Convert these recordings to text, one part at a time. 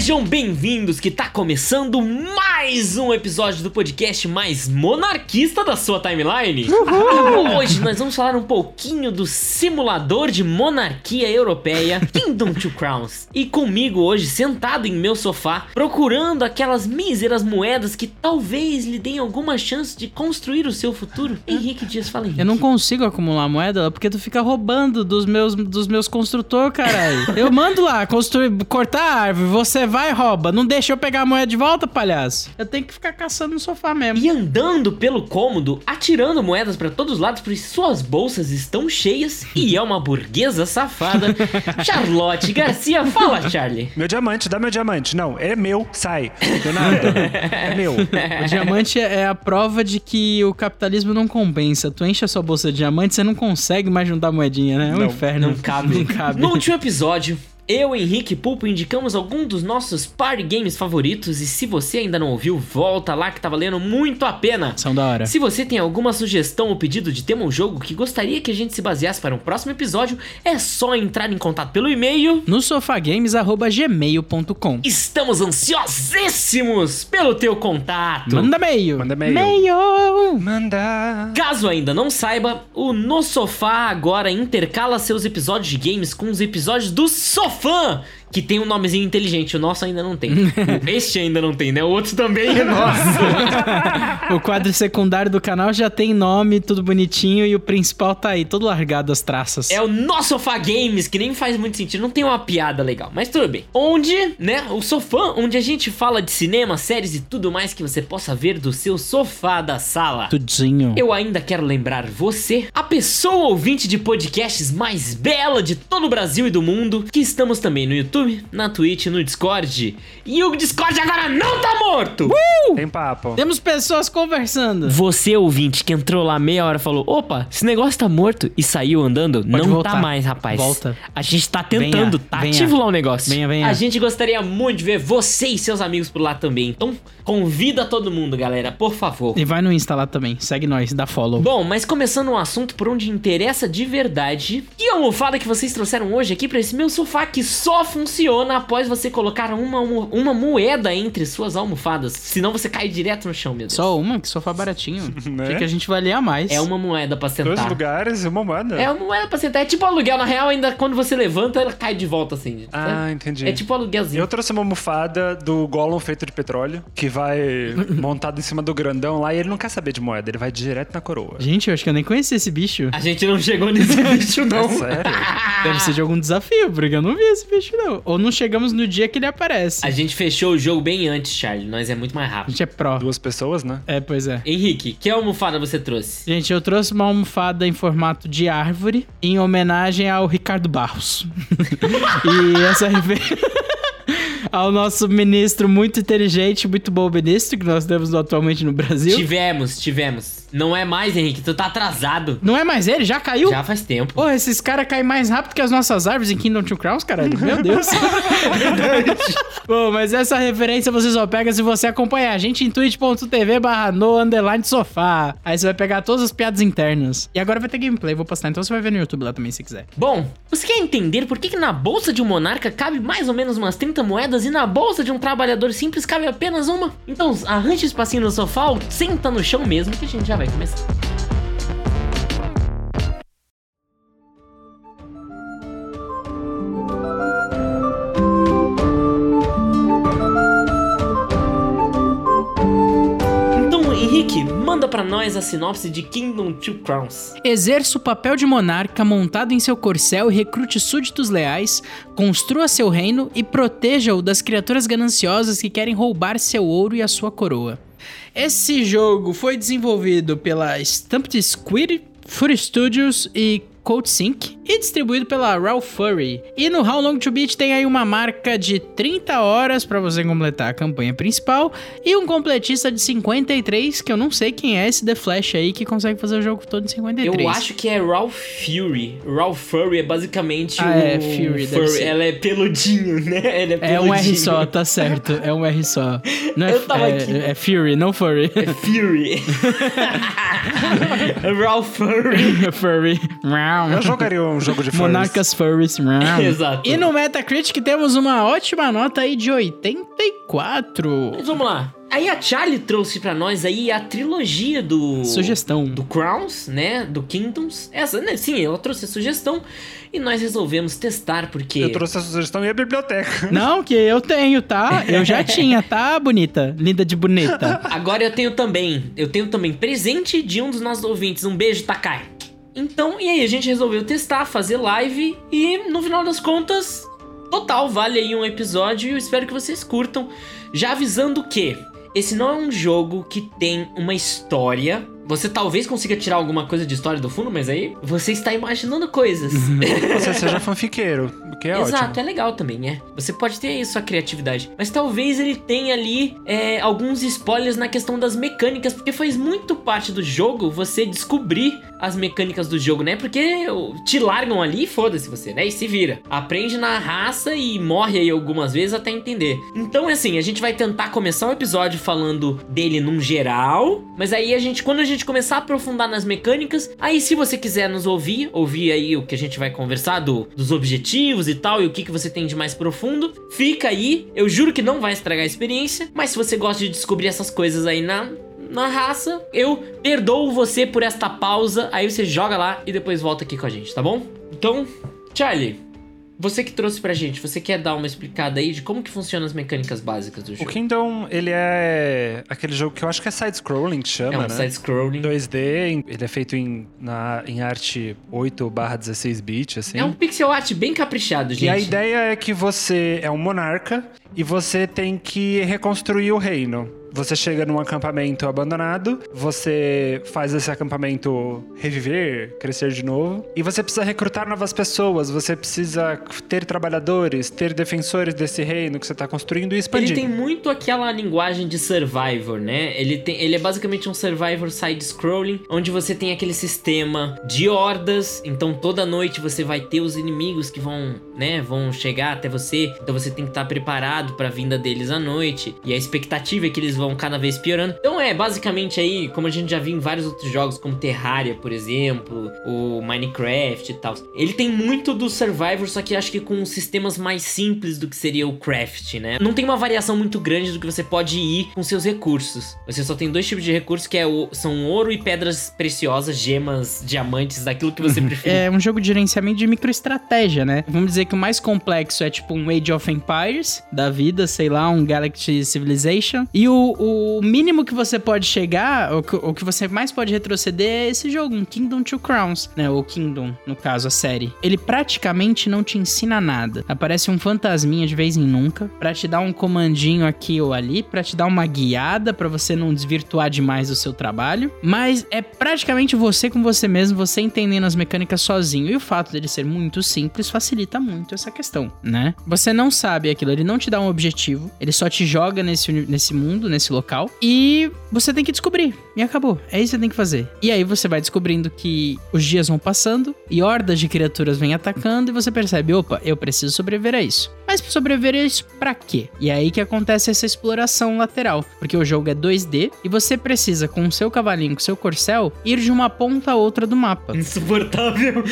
Sejam bem-vindos que tá começando mais um episódio do podcast mais monarquista da sua timeline. Hoje nós vamos falar um pouquinho do simulador de monarquia europeia Kingdom Two Crowns. E comigo hoje, sentado em meu sofá, procurando aquelas míseras moedas que talvez lhe deem alguma chance de construir o seu futuro. Henrique Dias, fala Henrique. Eu não consigo acumular moeda porque tu fica roubando dos meus, dos meus construtores, caralho. Eu mando lá construir, cortar a árvore, você vai e rouba. Não deixa eu pegar a moeda de volta, palhaço. Eu tenho que ficar caçando no sofá mesmo. E andando pelo cômodo, atirando moedas pra todos os lados, porque suas bolsas estão cheias e é uma burguesa safada. Charlotte Garcia, fala, Charlie. Meu diamante, dá meu diamante. Não, é meu, sai. É meu. O diamante é a prova de que o capitalismo não compensa. Tu enche a sua bolsa de diamante, você não consegue mais juntar moedinha, né? É um Não, inferno. Não cabe. Não cabe. No último episódio, eu, Henrique Pulpo indicamos algum dos nossos party games favoritos e se você ainda não ouviu, volta lá que tá valendo muito a pena. São da hora. Se você tem alguma sugestão ou pedido de tema ou jogo que gostaria que a gente se baseasse para um próximo episódio, é só entrar em contato pelo e-mail. No sofagames.gmail.com. Estamos ansiosíssimos pelo teu contato. Manda meio. Manda e-mail. Meio. Manda. Caso ainda não saiba, o No Sofá agora intercala seus episódios de games com os episódios do Sofã, que tem um nomezinho inteligente. O nosso ainda não tem. Este ainda não tem, né? O outro também é nosso. O quadro secundário do canal já tem nome, tudo bonitinho, e o principal tá aí, todo largado as traças. É o No Sofá Games, que nem faz muito sentido, não tem uma piada legal, mas tudo bem. Onde, né, o Sofã, onde a gente fala de cinema, séries e tudo mais que você possa ver do seu sofá da sala. Tudinho. Eu ainda quero lembrar você, a pessoa ouvinte de podcasts mais bela de todo o Brasil e do mundo, que estamos também no YouTube, na Twitch, no Discord. E o Discord agora não tá morto! Tem papo. Temos pessoas conversando. Você, ouvinte, que entrou lá meia hora e falou: opa, esse negócio tá morto e saiu andando, não voltar. tá mais, rapaz. Volta. A gente tá tentando, Venha, tá venha. ativo lá o negócio. Venha, venha. A gente gostaria muito de ver você e seus amigos por lá também. Então, convida todo mundo, galera, por favor. E vai no Insta lá também. Segue nós, dá follow. Bom, mas começando um assunto por onde interessa de verdade. Que almofada que vocês trouxeram hoje aqui pra esse meu sofá que só funciona após você colocar uma, uma moeda entre suas almofadas. Senão você cai direto no chão mesmo. Só uma, que sofá baratinho. Né? Achei que a gente valia a mais. É uma moeda pra Dois sentar. lugares e uma moeda. É uma moeda pra sentar. É tipo aluguel, na real, ainda quando você levanta, ela cai de volta assim. Ah, entendi. É tipo aluguelzinho. Eu trouxe uma almofada do Gollum feito de petróleo, que vai montado em cima do grandão lá e ele não quer saber de moeda, ele vai direto na coroa. Gente, eu acho que eu nem conhecia esse bicho. A gente não chegou nesse bicho, não. É sério? Deve ser de algum desafio, porque eu não vi esse bicho, não. Ou não chegamos no dia que ele aparece. A gente fechou o jogo bem antes, Charlie. Nós é muito mais A rápido. gente é pró. Duas pessoas, né? É, pois é. Henrique, que almofada você trouxe? Gente, eu trouxe uma almofada em formato de árvore em homenagem ao Ricardo Barros. e essa referência ao nosso ministro muito inteligente, muito bom ministro que nós temos atualmente no Brasil. Tivemos, tivemos. Não é mais, Henrique. Tu tá atrasado. Não é mais ele? Já caiu? Já faz tempo. Porra, esses caras caem mais rápido que as nossas árvores em Kingdom Two Crowns, caralho. Meu Deus. Bom, mas essa referência você só pega se você acompanhar a gente em twitch.tv barra no underline sofá. Aí você vai pegar todas as piadas internas. E agora vai ter gameplay, vou postar. Então você vai ver no YouTube lá também, se quiser. Bom, você quer entender por que, que na bolsa de um monarca cabe mais ou menos umas 30 moedas e na bolsa de um trabalhador simples cabe apenas uma? Então arranje o espacinho no sofá ou senta no chão mesmo que a gente já vai começar. Então, Manda pra nós a sinopse de Kingdom Two Crowns. Exerça o papel de monarca montado em seu corcel e recrute súditos leais, construa seu reino e proteja-o das criaturas gananciosas que querem roubar seu ouro e a sua coroa. Esse jogo foi desenvolvido pela Stamped Squid, Fur Studios e Code Sync e distribuído pela Raw Furry. E no How Long to Beat tem aí uma marca de 30 horas para você completar a campanha principal e um completista de 53, que eu não sei quem é esse The Flash aí que consegue fazer o jogo todo em 53. Eu acho que é Raw Fury. Raw Furry é basicamente Ah, o. é, Fury, deve ser. Ela é peludinho, né? Ela é, É um R peludinho. só, tá certo. É um R só. Não é, Eu tava é, aqui. é Fury, não Furry. É Fury. Raw Furry. furry. Eu jogaria um um jogo de furries. Monarcas Furries. Exato. E no Metacritic temos uma ótima nota aí de 84. Mas vamos lá. Aí a Charlie trouxe pra nós aí a trilogia do... Sugestão. Do Crowns, né? Do Kingdoms. Essa, né? Sim, ela trouxe a sugestão e nós resolvemos testar, porque... Eu trouxe a sugestão e a biblioteca. Não, que eu tenho, tá? Eu já tinha, tá, bonita? Linda de bonita. Agora eu tenho também, eu tenho também presente de um dos nossos ouvintes. Um beijo, Takai. Então, e aí a gente resolveu testar, fazer live e no final das contas, total, vale aí um episódio e eu espero que vocês curtam. Já avisando que esse não é um jogo que tem uma história. Você talvez consiga tirar alguma coisa de história do fundo, mas aí você está imaginando coisas. Você seja fanfiqueiro, o que é Exato, ótimo. é legal também, né? Você pode ter aí sua criatividade. Mas talvez ele tenha ali é, alguns spoilers na questão das mecânicas, porque faz muito parte do jogo você descobrir as mecânicas do jogo, né? Porque te largam ali e foda-se você, né? E se vira. Aprende na raça e morre aí algumas vezes até entender. Então é assim, a gente vai tentar começar o episódio falando dele num geral, mas aí a gente, quando a gente começar a aprofundar nas mecânicas, aí se você quiser nos ouvir, ouvir aí o que a gente vai conversar do, dos objetivos e tal, e o que, que você tem de mais profundo, fica aí. Eu juro que não vai estragar a experiência, mas se você gosta de descobrir essas coisas aí na na raça, eu perdoo você por esta pausa. Aí você joga lá e depois volta aqui com a gente, tá bom? Então, Charlie, você que trouxe pra gente, você quer dar uma explicada aí de como que funcionam as mecânicas básicas do O jogo? Kingdom, ele é aquele jogo que eu acho que é side-scrolling que chama, é um né? side-scrolling. 2D, em- ele é feito em, na, em arte 8 barra 16 bit, assim. É um pixel art bem caprichado, gente. E a ideia é que você é um monarca e você tem que reconstruir o reino. Você chega num acampamento abandonado, você faz esse acampamento reviver, crescer de novo, e você precisa recrutar novas pessoas, você precisa ter trabalhadores, ter defensores desse reino que você está construindo e Ele expandir. tem muito aquela linguagem de Survivor, né? Ele, tem, ele é basicamente um Survivor side-scrolling, onde você tem aquele sistema de hordas. Então toda noite você vai ter os inimigos que vão, né, vão chegar até você. Então você tem que estar preparado para a vinda deles à noite. E a expectativa é que eles vão cada vez piorando. Então é basicamente aí, como a gente já viu em vários outros jogos, como Terraria, por exemplo, o Minecraft e tal. Ele tem muito do Survivor, só que acho que com sistemas mais simples do que seria o Craft, né? Não tem uma variação muito grande do que você pode ir com seus recursos. Você só tem dois tipos de recursos, que é o- são ouro e pedras preciosas, gemas, diamantes, daquilo que você preferir. É um jogo de gerenciamento de microestratégia, né? Vamos dizer que o mais complexo é tipo um Age of Empires da vida, sei lá, um Galaxy Civilization. E o, o mínimo que você pode chegar, o que, o que você mais pode retroceder é esse jogo, um Kingdom Two Crowns, né? O Kingdom, no caso, a série. Ele praticamente não te ensina nada. Aparece um fantasminha de vez em nunca pra te dar um comandinho aqui ou ali, pra te dar uma guiada pra você não desvirtuar demais o seu trabalho. Mas é praticamente você com você mesmo, você entendendo as mecânicas sozinho. E o fato dele ser muito simples facilita muito essa questão, né? Você não sabe aquilo, ele não te dá um objetivo, ele só te joga nesse, nesse mundo, nesse local, e você tem que descobrir. E acabou. É isso que você tem que fazer. E aí você vai descobrindo que os dias vão passando e hordas de criaturas vêm atacando e você percebe, opa, eu preciso sobreviver a isso. Mas sobreviver a isso, pra quê? E é aí que acontece essa exploração lateral, porque o jogo é 2D e você precisa com o seu cavalinho, com o seu corcel, ir de uma ponta a outra do mapa. Insuportável.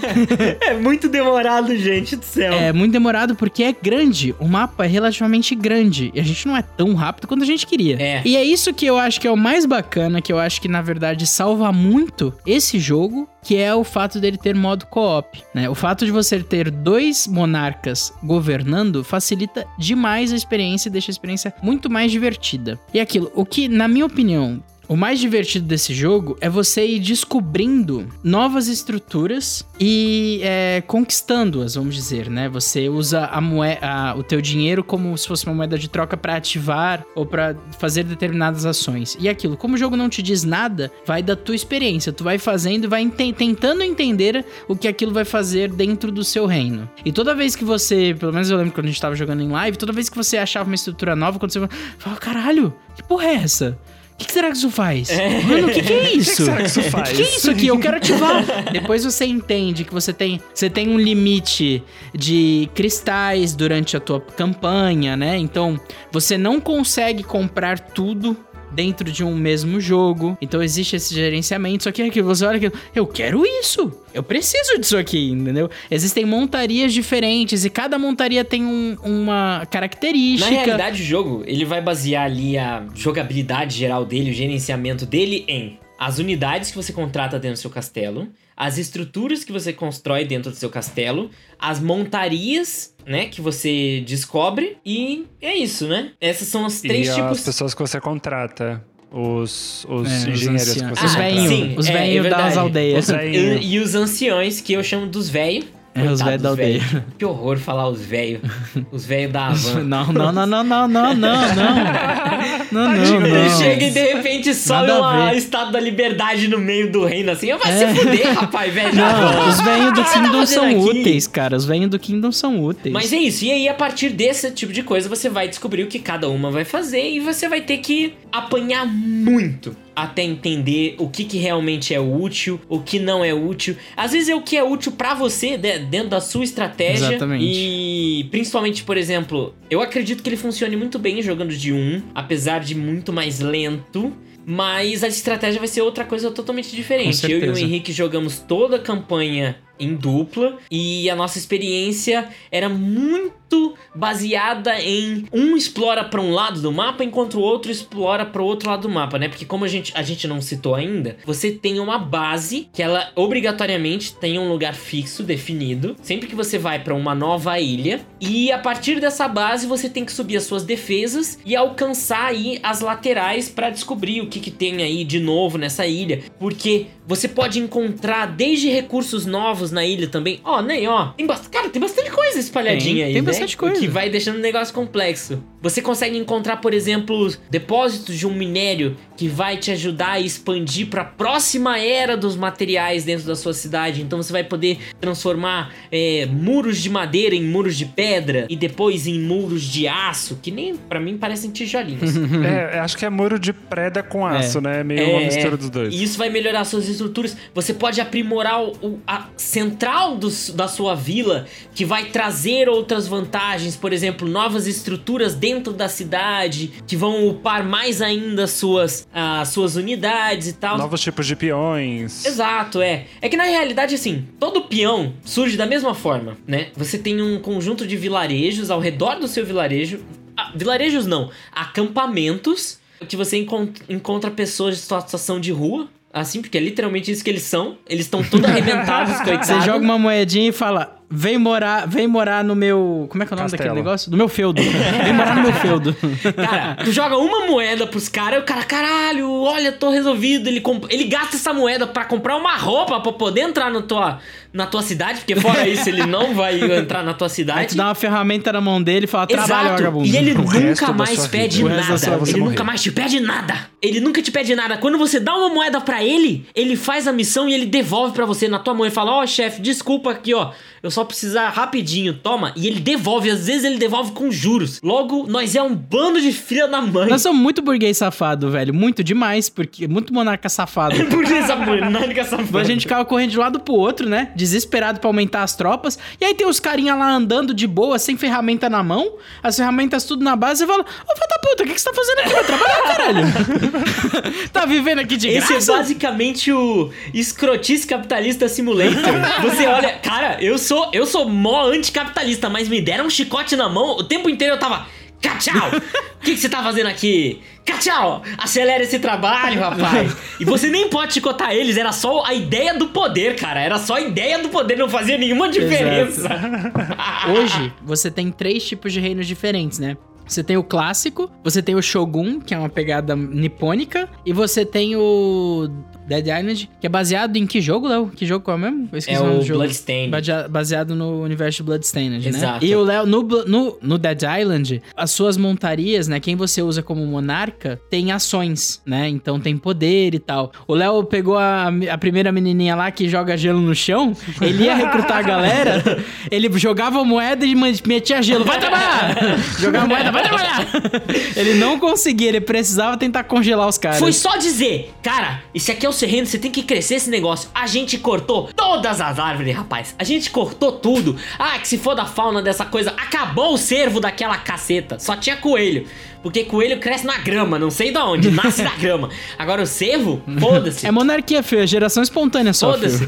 é muito demorado, gente do céu. É muito demorado porque é grande. O mapa é relativamente grande. E a gente não é tão rápido quanto a gente queria. É. E é isso que eu acho que é o mais bacana, que eu acho que na verdade salva muito esse jogo. Que é o fato dele ter modo co-op, né? O fato de você ter dois monarcas governando facilita demais a experiência e deixa a experiência muito mais divertida. E aquilo, o que, na minha opinião, o mais divertido desse jogo é você ir descobrindo novas estruturas e é, conquistando-as, vamos dizer, né? Você usa a moe a- o teu dinheiro como se fosse uma moeda de troca para ativar ou para fazer determinadas ações. E aquilo, como o jogo não te diz nada, vai da tua experiência. Tu vai fazendo e vai enten- tentando entender o que aquilo vai fazer dentro do seu reino. E toda vez que você, pelo menos eu lembro quando a gente tava jogando em live, toda vez que você achava uma estrutura nova, quando você fala, caralho, que porra é essa? O que, que será que isso faz? Mano, o que, que é isso? será que isso O faz? que, que é isso aqui? Eu quero ativar. Depois você entende que você tem, você tem um limite de cristais durante a tua campanha, né? Então, você não consegue comprar tudo dentro de um mesmo jogo. Então existe esse gerenciamento. Só que aqui você olha aquilo, eu quero isso. Eu preciso disso aqui, entendeu? Existem montarias diferentes e cada montaria tem um- uma característica. Na realidade, o jogo, ele vai basear ali a jogabilidade geral dele, o gerenciamento dele em as unidades que você contrata dentro do seu castelo, as estruturas que você constrói dentro do seu castelo, as montarias, né, que você descobre e é isso, né? Essas são os três e tipos as pessoas que você contrata. Os, os É, os engenheiros que anciãos. você Os Ah, contrata. velhinhos. sim, os é, é das aldeias. Os. E, e os anciões, que eu chamo dos velhos. É, os velhos da aldeia. Que horror falar os velhos. Os velhos da Havan. Não, não, não, não, não, não, não, não. Não, não, Ele não. chega e de repente sobe uma estátua da liberdade no meio do reino assim. Vai É. se fuder, rapaz, velho. Não, os velhos do tá Kingdom fazendo são aqui? úteis, cara. Os velhos do Kingdom são úteis. Mas é isso, e aí a partir desse tipo de coisa você vai descobrir o que cada uma vai fazer e você vai ter que apanhar muito até entender o que, que realmente é útil, o que não é útil. Às vezes é o que é útil pra você de- dentro da sua estratégia. Exatamente. E principalmente, por exemplo, eu acredito que ele funcione muito bem jogando de um, apesar de muito mais lento. Mas a estratégia vai ser outra coisa totalmente diferente. Eu e o. Henrique jogamos toda a campanha em dupla. E a nossa experiência era muito baseada em um explora para um lado do mapa enquanto o outro explora para o outro lado do mapa, né? Porque como a gente, a gente não citou ainda, você tem uma base que ela obrigatoriamente tem um lugar fixo definido. Sempre que você vai para uma nova ilha e a partir dessa base você tem que subir as suas defesas e alcançar aí as laterais para descobrir o que, que tem aí de novo nessa ilha, porque você pode encontrar desde recursos novos na ilha também. Ó, nem ó, tem cara, tem bastante coisa espalhadinha Tem, aí, tem né? bastante coisa. Que vai deixando o negócio complexo. Você consegue encontrar, por exemplo, depósitos de um minério que vai te ajudar a expandir para a próxima era dos materiais dentro da sua cidade. Então você vai poder transformar é, muros de madeira em muros de pedra e depois em muros de aço, que nem pra mim parecem tijolinhos. É, acho que é muro de preda com aço, né? Meio É, uma mistura dos dois. E isso vai melhorar suas estruturas. Você pode aprimorar o, o- a central dos- da sua vila, que vai trazer outras vantagens, por exemplo, novas estruturas dentro da cidade, que vão upar mais ainda as suas, as suas unidades e tal. Novos tipos de peões. Exato, é. É que na realidade, assim, todo peão surge da mesma forma, né? Você tem um conjunto de vilarejos ao redor do seu vilarejo. Ah, vilarejos não, acampamentos que você encon- encontra pessoas de situação de rua. Assim, porque é literalmente isso que eles são. Eles estão todos arrebentados, coitados. Você joga uma moedinha e fala: vem morar, vem morar no meu. Como é que é o nome Castelo. daquele negócio? No meu feudo. vem morar no meu feudo. Cara, tu joga uma moeda pros caras e o cara, caralho, olha, tô resolvido. Ele, comp- ele gasta essa moeda pra comprar uma roupa pra poder entrar na tua, na tua cidade, porque fora isso ele não vai entrar na tua Aí cidade. tu dá uma ferramenta na mão dele e fala: trabalha, vagabundo. E ele O nunca mais pede vida. Nada. vida Ele você nunca morrer. mais te pede nada. Ele nunca te pede nada. Quando você dá uma moeda pra ele, ele faz a missão e ele devolve pra você na tua mão e fala: "Ó, chefe, desculpa aqui, ó. Eu só precisar rapidinho, toma". E ele devolve, às vezes ele devolve com juros. Logo, nós é um bando de filha da mãe. Nós somos muito burguês safado, velho. Muito demais, porque muito monarca safado. Essa monarca essa A gente ficava correndo de um lado pro outro, né? Desesperado pra aumentar as tropas. E aí tem os carinha lá andando de boa, sem ferramenta na mão. As ferramentas tudo na base. E fala, ô filho da puta, o que, que você tá fazendo aqui? Vai trabalhar, caralho. tá vivendo aqui de Esse é graça? basicamente o escrotice capitalista simulator. Você olha, cara, eu sou eu sou mó anticapitalista, mas me deram um chicote na mão, o tempo inteiro eu tava. Cachau! O que, que você tá fazendo aqui? Cachau! Acelera esse trabalho, rapaz! E você nem pode chicotar eles, era só a ideia do poder, cara. Era só a ideia do poder, não fazia nenhuma diferença. Hoje, você tem três tipos de reinos diferentes, né? Você tem o clássico, você tem o Shogun, que é uma pegada nipônica, e você tem o Dead Island, que é baseado em que jogo, Léo? Que jogo qual é mesmo? Eu esqueci É nome o jogo. Bloodstained. Basea- Baseado no universo de Bloodstained, né? Exato. E o Léo, no, no, no Dead Island, as suas montarias, né? Quem você usa como monarca, tem ações, né? Então tem poder e tal. O Léo pegou a, a primeira menininha lá que joga gelo no chão, ele ia recrutar a galera, ele jogava moeda e metia gelo. Vai trabalhar! Jogava moeda, vai trabalhar! Ele não conseguia, ele precisava tentar congelar os caras. Foi só dizer, cara, esse aqui é o seu reino, você tem que crescer esse negócio. A gente cortou todas as árvores, rapaz. A gente cortou tudo. Ah, que se for da fauna dessa coisa, acabou o cervo daquela caceta. Só tinha coelho. Porque coelho cresce na grama, não sei de onde, nasce na grama. Agora o cervo, foda-se. É monarquia, filho. É geração espontânea só, Foda-se.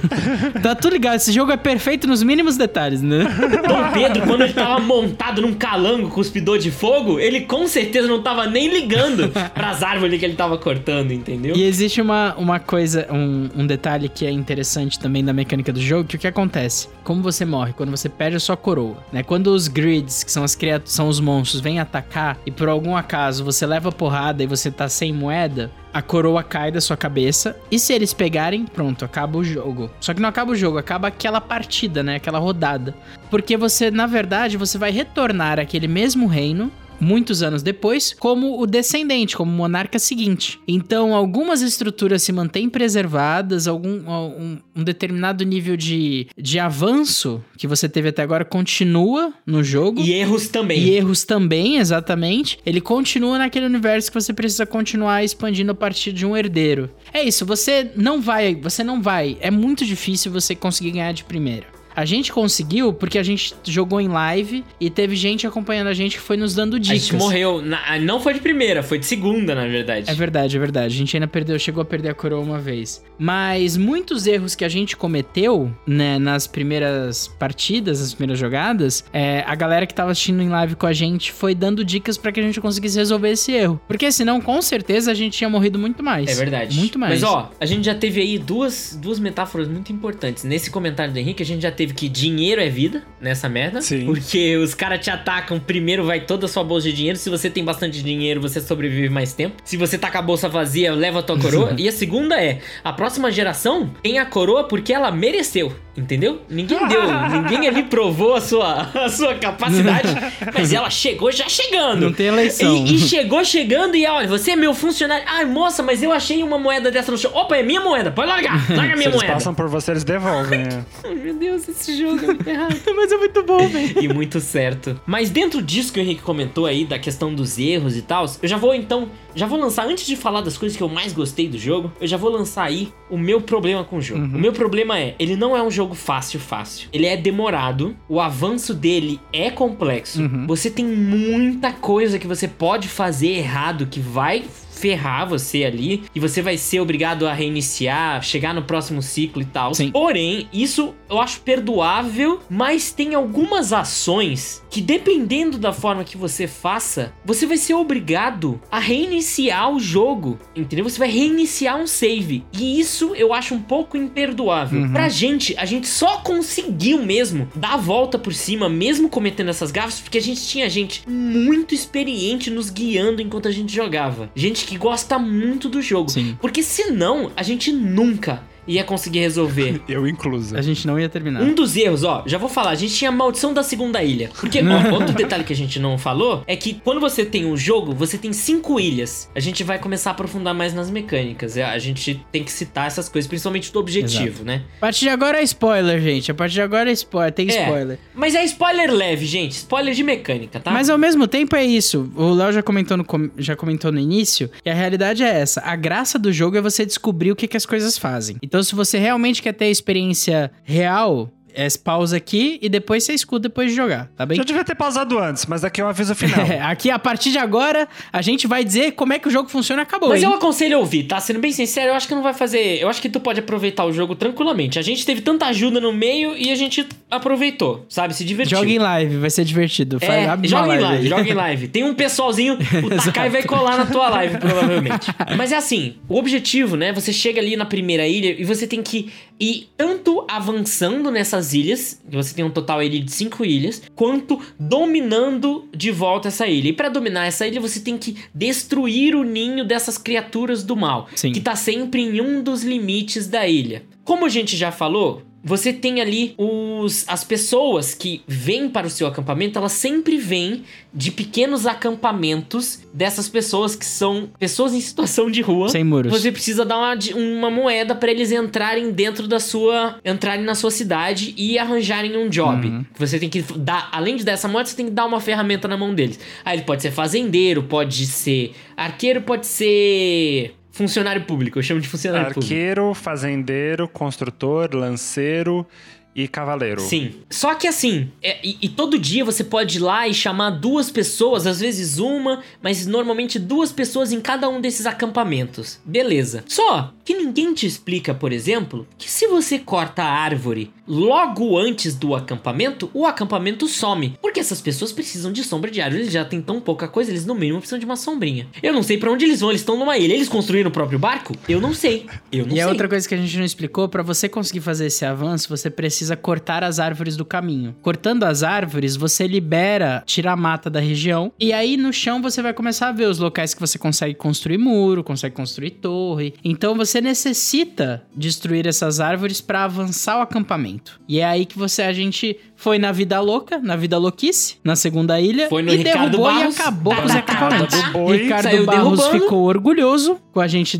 Tá tudo ligado. Esse jogo é perfeito nos mínimos detalhes, né? Dom Pedro, quando ele tava montado num calango cuspidor de fogo, ele com certeza não tava nem ligando pras árvores que ele tava cortando, entendeu? E existe uma, uma coisa, um, um detalhe que é interessante também da mecânica do jogo, que o que acontece? Como você morre? Quando você perde a sua coroa, né? Quando os grids, que são as criaturas, são os monstros, vêm atacar e por algum acaso você leva porrada e você tá sem moeda, a coroa cai da sua cabeça. E se eles pegarem, pronto, acaba o jogo. Só que não acaba o jogo, acaba aquela partida, né? Aquela rodada. Porque você, na verdade, você vai retornar àquele mesmo reino muitos anos depois, como o descendente, como o monarca seguinte. Então, algumas estruturas se mantêm preservadas, algum um, um determinado nível de, de avanço que você teve até agora continua no jogo. E erros também. E erros também, exatamente. Ele continua naquele universo que você precisa continuar expandindo a partir de um herdeiro. É isso, você não vai, você não vai. É muito difícil você conseguir ganhar de primeira. A gente conseguiu porque a gente jogou em live e teve gente acompanhando a gente que foi nos dando A dicas. gente morreu. na- não foi de primeira, foi de segunda, na verdade. É verdade, é verdade. A gente ainda perdeu, chegou a perder a coroa uma vez. Mas muitos erros que a gente cometeu, né, nas primeiras partidas, nas primeiras jogadas, é, a galera que tava assistindo em live com a gente foi dando dicas pra que a gente conseguisse resolver esse erro. Porque senão, com certeza, a gente tinha morrido muito mais. É verdade. Muito mais. Mas ó, a gente já teve aí duas, duas metáforas muito importantes. Nesse comentário do Henrique, a gente já teve que dinheiro é vida nessa merda. Sim. Porque os caras te atacam, primeiro vai toda a sua bolsa de dinheiro. Se você tem bastante dinheiro, você sobrevive mais tempo. Se você tá com a bolsa vazia, leva a tua coroa. e a segunda é: a próxima geração tem a coroa porque ela mereceu. Entendeu? Ninguém deu, ninguém ali provou a sua, a sua capacidade, mas ela chegou já chegando. Não tem eleição. E, e chegou chegando e olha, você é meu funcionário. Ai, moça, mas eu achei uma moeda dessa no chão. Opa, é minha moeda, pode largar. Larga Se minha eles moeda. passam por você, eles devolvem. é. Ai, meu Deus, esse jogo é muito errado. Mas é muito bom, velho. e muito certo. Mas dentro disso que o Henrique comentou aí, da questão dos erros e tal, eu já vou então, já vou lançar, antes de falar das coisas que eu mais gostei do jogo, eu já vou lançar aí o meu problema com o jogo. O meu problema é, ele não é um jogo fácil, fácil. Ele é demorado, o avanço dele é complexo, você tem muita coisa que você pode fazer errado que vai ferrar você ali e você vai ser obrigado a reiniciar, chegar no próximo ciclo e tal. Sim. Porém, isso eu acho perdoável, mas tem algumas ações que dependendo da forma que você faça, você vai ser obrigado a reiniciar o jogo, entendeu? Você vai reiniciar um save. E isso eu acho um pouco imperdoável. Pra gente, a gente só conseguiu mesmo dar a volta por cima, mesmo cometendo essas gafas, porque a gente tinha gente muito experiente nos guiando enquanto a gente jogava. Gente que gosta muito do jogo. Sim. Porque senão, a gente nunca ia conseguir resolver. Eu incluso. A gente não ia terminar. Um dos erros, ó, já vou falar, a gente tinha a maldição da segunda ilha. Porque, ó, outro detalhe que a gente não falou é que quando você tem um jogo, você tem cinco ilhas. A gente vai começar a aprofundar mais nas mecânicas. É, A gente tem que citar essas coisas, principalmente do objetivo, né? A partir de agora é spoiler, gente. A partir de agora é spoiler. Tem É, spoiler. Mas é spoiler leve, gente. Spoiler de mecânica, tá? Mas ao mesmo tempo é isso. O Léo já comentou, no, já comentou no início, e a realidade é essa. A graça do jogo é você descobrir o que, que as coisas fazem. Então, se você realmente quer ter a experiência real, é pausa aqui e depois você escuta depois de jogar, tá bem? Já devia ter pausado antes, mas aqui é o aviso final. É, aqui, a partir de agora, a gente vai dizer como é que o jogo funciona e acabou. Mas hein? eu aconselho a ouvir, tá? Sendo bem sincero, eu acho que não vai fazer. Eu acho que tu pode aproveitar o jogo tranquilamente. A gente teve tanta ajuda no meio e a gente aproveitou, sabe? Se divertiu. Joga em live, vai ser divertido. É, joga em live, joga em live. Tem um pessoalzinho, o Takai vai colar na tua live, provavelmente. Mas é assim, o objetivo, né? Você chega ali na primeira ilha e você tem que ir tanto avançando nessas ilhas, que você tem um total ali de cinco ilhas, quanto dominando de volta essa ilha. E pra dominar essa ilha, você tem que destruir o ninho dessas criaturas do mal, Sim. que tá sempre em um dos limites da ilha. Como a gente já falou, você tem ali os, as pessoas que vêm para o seu acampamento, elas sempre vêm de pequenos acampamentos dessas pessoas que são pessoas em situação de rua. Sem muros. Você precisa dar uma, uma moeda para eles entrarem dentro da sua. entrarem na sua cidade e arranjarem um job. Uhum. Você tem que dar, além de dar essa moeda, você tem que dar uma ferramenta na mão deles. Aí ele pode ser fazendeiro, pode ser arqueiro, pode ser funcionário público. Eu chamo de funcionário público. Arqueiro, fazendeiro, construtor, lanceiro e cavaleiro. Sim. Só que assim, é- e, e todo dia você pode ir lá e chamar duas pessoas, às vezes uma, mas normalmente duas pessoas em cada um desses acampamentos. Beleza. Só que ninguém te explica, por exemplo, que se você corta a árvore logo antes do acampamento, o acampamento some. Porque essas pessoas precisam de sombra de árvore, eles já têm tão pouca coisa, eles no mínimo precisam de uma sombrinha. Eu não sei pra onde eles vão, eles estão numa ilha, eles construíram o próprio barco? Eu não sei. Eu não E sei. a outra coisa que a gente não explicou, pra você conseguir fazer esse avanço, você precisa cortar as árvores do caminho. Cortando as árvores, você libera, tira a mata da região, e aí no chão você vai começar a ver os locais que você consegue construir muro, consegue construir torre. Então você necessita destruir essas árvores pra avançar o acampamento. E é aí que você a gente foi na vida louca, na vida louquice, na segunda ilha Foi no e Ricardo derrubou Barros. e acabou Tá, com os tá, acampamentos. tá. Boi. Ricardo Saiu Barros derrubando. ficou orgulhoso com a gente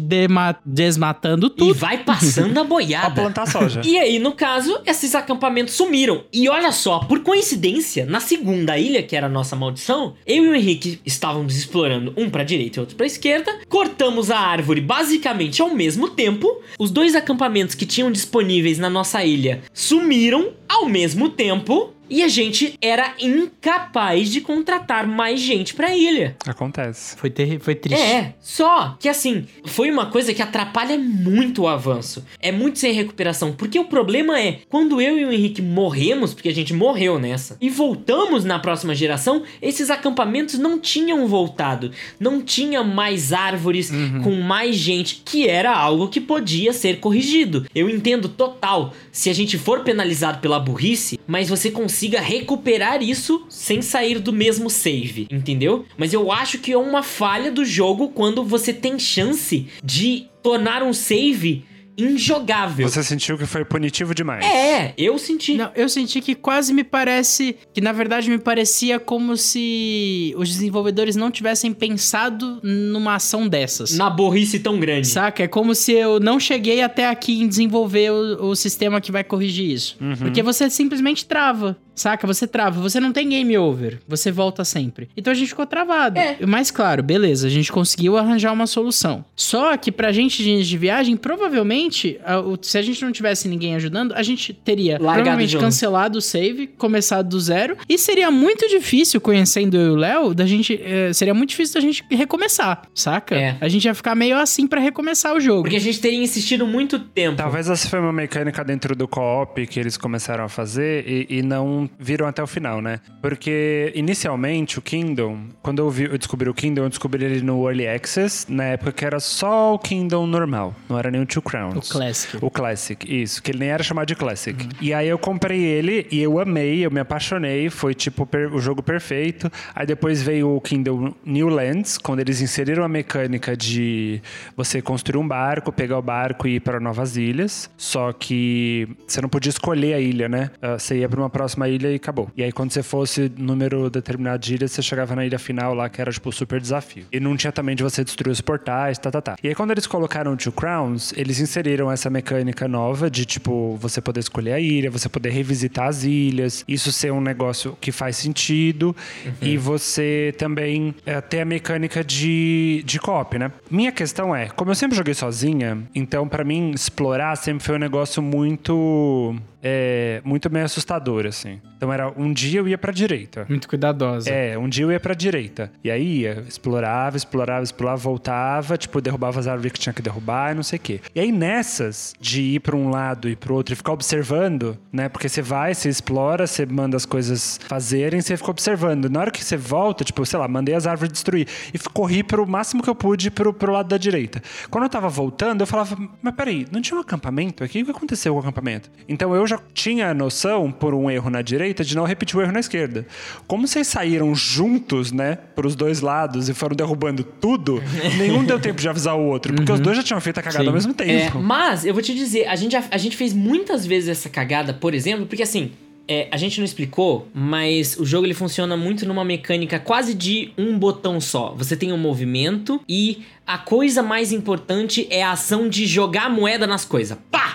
desmatando E tudo. vai passando a Pra boiada. plantar soja. E aí, no caso, esses acampamentos sumiram. E olha só, por coincidência, na segunda ilha, que era a nossa maldição, eu e o Henrique estávamos explorando um pra direita e outro pra esquerda. Cortamos a árvore basicamente ao mesmo tempo. Os dois acampamentos que tinham disponíveis na nossa ilha sumiram ao mesmo tempo. d'impôts E a gente era incapaz de contratar mais gente pra ilha. Acontece. Foi, terri- foi triste. É, só que assim, foi uma coisa que atrapalha muito o avanço. É muito sem recuperação. Porque o problema é, quando eu e o Henrique morremos, porque a gente morreu nessa, e voltamos na próxima geração, esses acampamentos não tinham voltado. Não tinha mais árvores com mais gente, que era algo que podia ser corrigido. Eu entendo total se a gente for penalizado pela burrice, mas você consiga recuperar isso sem sair do mesmo save, entendeu? Mas eu acho que é uma falha do jogo quando você tem chance de tornar um save injogável. Você sentiu que foi punitivo demais. É, eu senti. Não, eu senti que quase me parece. Que na verdade me parecia como se os desenvolvedores não tivessem pensado numa ação dessas. Na burrice tão grande. Saca? É como se eu não cheguei até aqui em desenvolver o, o sistema que vai corrigir isso. Porque você simplesmente trava. Saca? Você trava. Você não tem game over. Você volta sempre. Então a gente ficou travado. É. Mas claro, beleza. A gente conseguiu arranjar uma solução. Só que pra gente de, de viagem, provavelmente, a- o- se a gente não tivesse ninguém ajudando, a gente teria Largado provavelmente cancelado o save, começado do zero. E seria muito difícil, conhecendo eu e o Léo, da gente. eh, seria muito difícil da gente recomeçar, saca? É. A gente ia ficar meio assim pra recomeçar o jogo. Porque a gente teria insistido muito tempo. Talvez essa foi uma mecânica dentro do co-op que eles começaram a fazer e, e não viram até o final, né? Porque inicialmente o Kingdom, quando eu, vi, eu descobri o Kingdom, eu descobri ele no Early Access, na época que era só o Kingdom normal, não era nem o Two Crowns. O Classic. O Classic, isso, que ele nem era chamado de Classic. E aí eu comprei ele e eu amei, eu me apaixonei, foi tipo o jogo perfeito. Aí depois veio o Kingdom New Lands, quando eles inseriram a mecânica de você construir um barco, pegar o barco e ir para novas ilhas. Só que você não podia escolher a ilha, né? Ah, Você ia para uma próxima ilha e acabou. E aí quando você fosse número determinado de ilhas, você chegava na ilha final lá, que era tipo o super desafio. E não tinha também de você destruir os portais, tá, tá, tá. E aí quando eles colocaram o Two Crowns, eles inseriram essa mecânica nova de tipo você poder escolher a ilha, você poder revisitar as ilhas, isso ser um negócio que faz sentido e você também é, ter a mecânica de, de co-op, né? Minha questão é, como eu sempre joguei sozinha, então pra mim explorar sempre foi um negócio muito é, muito meio assustador assim. Então era um dia eu ia pra direita. Muito cuidadosa. É, um dia eu ia pra direita. E aí ia, explorava, explorava, explorava, voltava, tipo, derrubava as árvores que tinha que derrubar e não sei o quê. E aí nessas de ir pra um lado e pro outro e ficar observando, né? Porque você vai, você explora, você manda as coisas fazerem, você fica observando. Na hora que você volta, tipo, sei lá, mandei as árvores destruir e corri pro máximo que eu pude pro, pro lado da direita. Quando eu tava voltando, eu falava, mas peraí, não tinha um acampamento aqui? O que aconteceu com o acampamento? Então eu já tinha a noção, por um erro na direita, de não repetir o erro na esquerda. Como vocês saíram juntos, né, pros dois lados e foram derrubando tudo, nenhum deu tempo de avisar o outro, porque os dois já tinham feito a cagada Sim. ao mesmo É, tempo. mas eu vou te dizer, a gente, já- a gente fez muitas vezes essa cagada, por exemplo, porque assim, é, a gente não explicou, mas o jogo ele funciona muito numa mecânica quase de um botão só. Você tem um movimento e a coisa mais importante é a ação de jogar a moeda nas coisas. Pá!